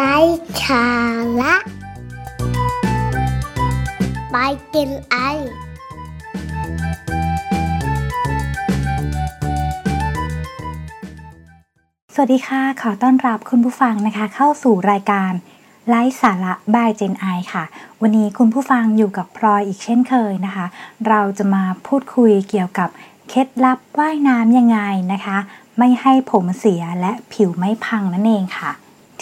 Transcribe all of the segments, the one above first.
ไร้สาระไปกินไอ สวัสดีค่ะ ขอต้อนรับคุณผู้ฟังนะคะ เข้าสู่รายการไลฟ์สาระบายเจนไอค่ะ วันนี้คุณผู้ฟังอยู่กับพลอยอีกเช่นเคยนะคะ เราจะมาพูดคุยเกี่ยวกับเคล็ดลับว่ายน้ำยังไงนะคะ ไม่ให้ผมเสียและผิวไม่พังนั่นเองค่ะ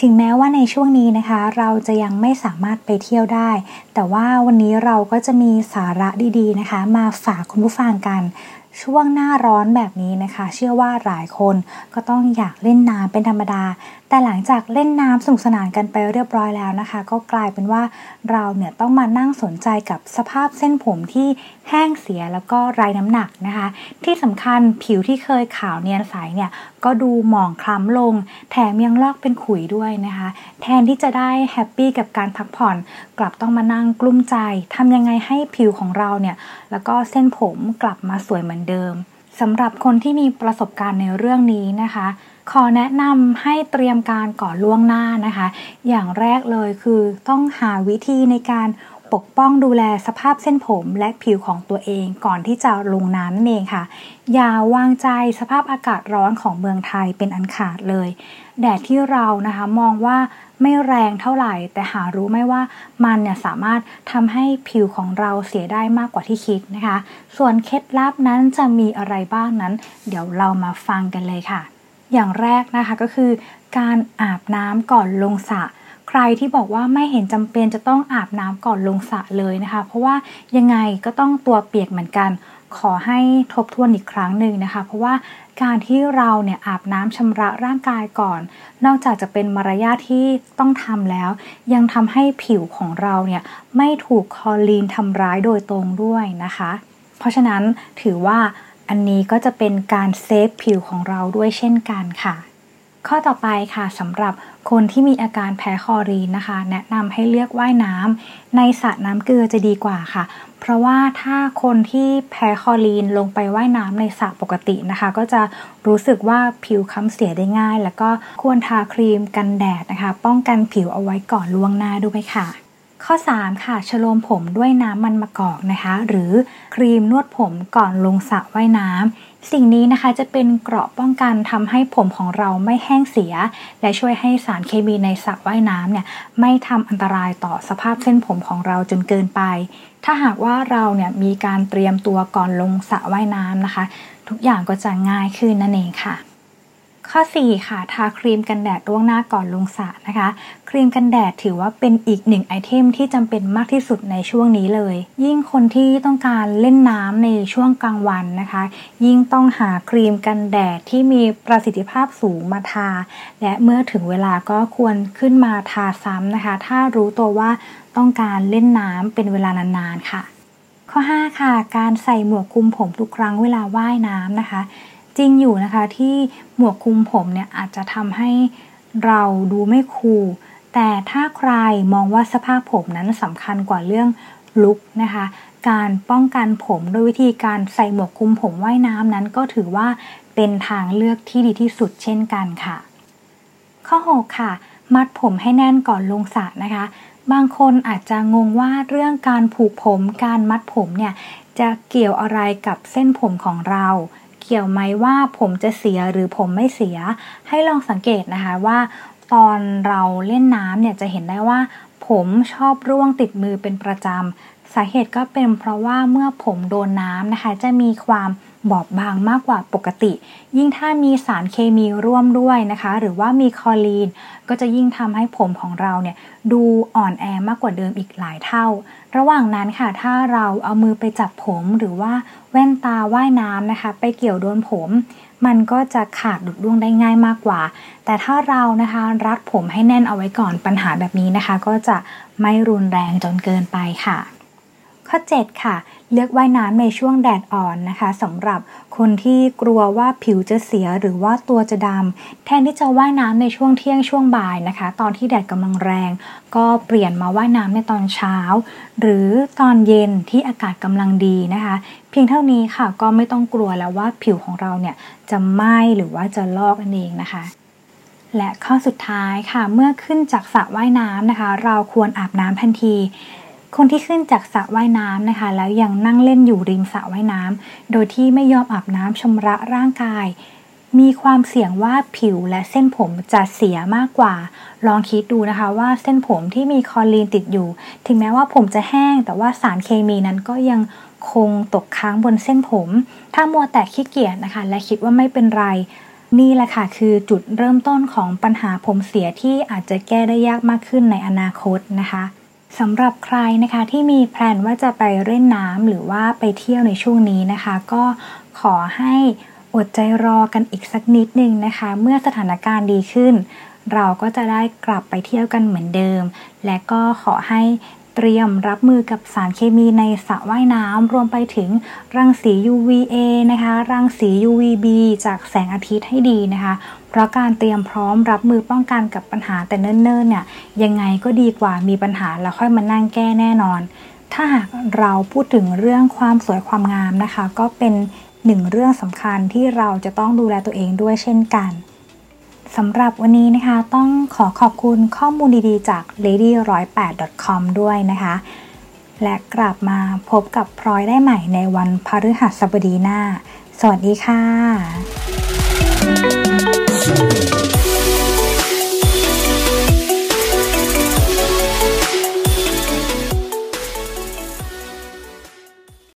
ถึงแม้ว่าในช่วงนี้นะคะ เราจะยังไม่สามารถไปเที่ยวได้ แต่ว่าวันนี้เราก็จะมีสาระดีๆนะคะ มาฝากคุณผู้ฟังกัน ช่วงหน้าร้อนแบบนี้นะคะ เชื่อว่าหลายคนก็ต้องอยากเล่นน้ำเป็นธรรมดาแต่หลังจากเล่นน้ำสนุกสนานกันไปเรียบร้อยแล้วนะคะ ก็กลายเป็นว่าเราเนี่ยต้องมานั่งสนใจกับสภาพเส้นผมที่แห้งเสียแล้วก็ไร้น้ำหนักนะคะ ที่สำคัญผิวที่เคยขาวเนียนใสเนี่ยก็ดูหมองคล้ำลง แถมยังลอกเป็นขุยด้วยนะคะ แทนที่จะได้แฮปปี้กับการพักผ่อน กลับต้องมานั่งกลุ้มใจทำยังไงให้ผิวของเราเนี่ยแล้วก็เส้นผมกลับมาสวยเหมือนเดิม สำหรับคนที่มีประสบการณ์ในเรื่องนี้นะคะ ขอแนะนำให้เตรียมการก่อนล่วงหน้านะคะ อย่างแรกเลยคือต้องหาวิธีในการ ปกป้องดูแลสภาพเส้นผมและผิวของตัวเองก่อนที่จะลงน้ำนั่นเองค่ะ อย่าวางใจสภาพอากาศร้อนของเมืองไทยเป็นอันขาดเลย แดดที่เรานะคะมองว่าไม่แรงเท่าไหร่ แต่หารู้ไหมว่ามันเนี่ยสามารถทำให้ผิวของเราเสียได้มากกว่าที่คิดนะคะ ส่วนเคล็ดลับนั้นจะมีอะไรบ้างนั้น เดี๋ยวเรามาฟังกันเลยค่ะ อย่างแรกนะคะก็คือ การอาบน้ำก่อนลงสระ ใครที่บอกว่าไม่เห็นจำเป็นจะต้องอาบน้ำก่อนลงสระเลยนะคะ เพราะว่ายังไงก็ต้องตัวเปียกเหมือนกัน ขอให้ทบทวนอีกครั้งหนึ่งนะคะ เพราะว่าการที่เราเนี่ยอาบน้ำชำระร่างกายก่อน นอกจากจะเป็นมารยาทที่ต้องทำแล้ว ยังทำให้ผิวของเราเนี่ยไม่ถูกคอลีนทำร้ายโดยตรงด้วยนะคะ เพราะฉะนั้นถือว่าอันนี้ก็จะเป็นการเซฟผิวของเราด้วยเช่นกันค่ะ ข้อต่อไปค่ะสำหรับคนที่มีอาการแพ้คลอรีนนะคะ แนะนำให้เลือกว่ายน้ำในสระน้ำเกลือจะดีกว่าค่ะ เพราะว่าถ้าคนที่แพ้คลอรีนลงไปว่ายน้ำในสระปกตินะคะ ก็จะรู้สึกว่าผิวคล้ำเสียได้ง่าย แล้วก็ควรทาครีมกันแดดนะคะ ป้องกันผิวเอาไว้ก่อนล่วงหน้าด้วยค่ะ ข้อ 3 ค่ะชโลมผมด้วยน้ำมันมะกอกนะคะ หรือครีมนวดผมก่อนลงสระว่ายน้ำสิ่งนี้นะคะจะเป็นเกราะป้องกันทำให้ผมของเราไม่แห้งเสีย และช่วยให้สารเคมีในสระว่ายน้ำเนี่ยไม่ทำอันตรายต่อสภาพเส้นผมของเราจนเกินไป ถ้าหากว่าเราเนี่ยมีการเตรียมตัวก่อนลงสระว่ายน้ำนะคะ ทุกอย่างก็จะง่ายขึ้นนั่นเองค่ะ ข้อ 4 ค่ะ ทาครีมกันแดดล่วงหน้าก่อนลงสระนะคะ ครีมกันแดดถือว่าเป็นอีกหนึ่งไอเทมที่จำเป็นมากที่สุดในช่วงนี้เลย ยิ่งคนที่ต้องการเล่นน้ำในช่วงกลางวันนะคะ ยิ่งต้องหาครีมกันแดดที่มีประสิทธิภาพสูงมาทา และเมื่อถึงเวลาก็ควรขึ้นมาทาซ้ำนะคะ ถ้ารู้ตัวว่าต้องการเล่นน้ำเป็นเวลานานๆค่ะ ข้อ 5 ค่ะ การใส่หมวกคลุมผมทุกครั้งเวลาว่ายน้ำนะคะ จริงอยู่นะคะที่หมวกคลุมผมเนี่ยอาจจะทำให้เราดูไม่คูลแต่ถ้าใครมองว่าสภาพผมนั้นสำคัญกว่าเรื่องลุคนะคะ การป้องกันผมด้วยวิธีการใส่หมวกคลุมผมว่ายน้ำนั้นก็ถือว่าเป็นทางเลือกที่ดีที่สุดเช่นกันค่ะ ข้อ 6 ค่ะ มัดผมให้แน่นก่อนลงสระนะคะ บางคนอาจจะงงว่าเรื่องการผูกผม การมัดผมเนี่ยจะเกี่ยวอะไรกับเส้นผมของเรา เกี่ยวไหมว่าผมจะเสียหรือผมไม่เสีย ให้ลองสังเกตนะคะว่าตอนเราเล่นน้ำเนี่ยจะเห็นได้ว่า ผมชอบร่วงติดมือเป็นประจำสาเหตุก็เป็นเพราะว่าเมื่อผมโดนน้ำนะคะ จะมีความ บอบบางมากกว่าปกติ ยิ่งถ้ามีสารเคมีร่วมด้วยนะคะ หรือว่ามีคลอรีน ก็จะยิ่งทำให้ผมของเราเนี่ยดูอ่อนแอมากกว่าเดิมอีกหลายเท่า ระหว่างนั้นค่ะ ถ้าเราเอามือไปจับผมหรือว่าแว่นตาว่ายน้ำนะคะ ไปเกี่ยวโดนผม มันก็จะขาดดุดร่วงได้ง่ายมากกว่า แต่ถ้าเรานะคะรัดผมให้แน่นเอาไว้ก่อนปัญหาแบบนี้นะคะ ก็จะไม่รุนแรงจนเกินไปค่ะ ข้อ 7 ค่ะ เลือกว่ายน้ำในช่วงแดดอ่อนนะคะสำหรับคนที่กลัวว่าผิวจะเสียหรือว่าตัวจะดำแทนที่จะว่ายน้ำในช่วงเที่ยงช่วงบ่ายนะคะ ตอนที่แดดกำลังแรง ก็เปลี่ยนมาว่ายน้ำในตอนเช้า หรือตอนเย็นที่อากาศกำลังดีนะคะ เพียงเท่านี้ค่ะก็ไม่ต้องกลัวแล้วว่าผิวของเราเนี่ยจะไหม้หรือว่าจะลอกนั่นเองนะคะและข้อสุดท้ายค่ะ เมื่อขึ้นจากสระว่ายน้ำนะคะ เราควรอาบน้ำทันที คนที่ขึ้นจากสระว่ายน้ำนะคะ แล้วยังนั่งเล่นอยู่ริมสระว่ายน้ำโดยที่ไม่ยอมอาบน้ำชำระร่างกาย มีความเสี่ยงว่าผิวและเส้นผมจะเสียมากกว่า ลองคิดดูนะคะว่าเส้นผมที่มีคอลีนติดอยู่ ถึงแม้ว่าผมจะแห้ง แต่ว่าสารเคมีนั้นก็ยังคงตกค้างบนเส้นผม ถ้ามัวแต่ขี้เกียจนะคะ และคิดว่าไม่เป็นไร นี่แหละค่ะคือจุดเริ่มต้นของปัญหาผมเสียที่อาจจะแก้ได้ยากมากขึ้นในอนาคตนะคะ สำหรับใครนะคะที่มีแพลนว่าจะไปเล่นน้ำหรือว่าไปเที่ยวในช่วงนี้นะคะ ก็ขอให้อดใจรอกันอีกสักนิดนึงนะคะ เมื่อสถานการณ์ดีขึ้น เราก็จะได้กลับไปเที่ยวกันเหมือนเดิม และก็ขอให้ เตรียมรับมือกับสารเคมีในสระว่ายน้ำรวมไปถึงรังสี UVA นะคะ รังสี UVB จากแสงอาทิตย์ให้ดีนะคะ เพราะการเตรียมพร้อมรับมือป้องกันกับปัญหาแต่เนิ่นๆเนี่ยยังไงก็ดีกว่ามีปัญหาแล้วค่อยมานั่งแก้แน่นอน ถ้าหากเราพูดถึงเรื่องความสวยความงามนะคะ ก็เป็นหนึ่งเรื่องสำคัญที่เราจะต้องดูแลตัวเองด้วยเช่นกัน สำหรับวันนี้นะคะ ต้องขอขอบคุณข้อมูลดีๆจาก lady108.com ด้วยนะคะ และกลับมาพบกับพลอยได้ใหม่ในวันพฤหัสบดีหน้า สวัสดีค่ะ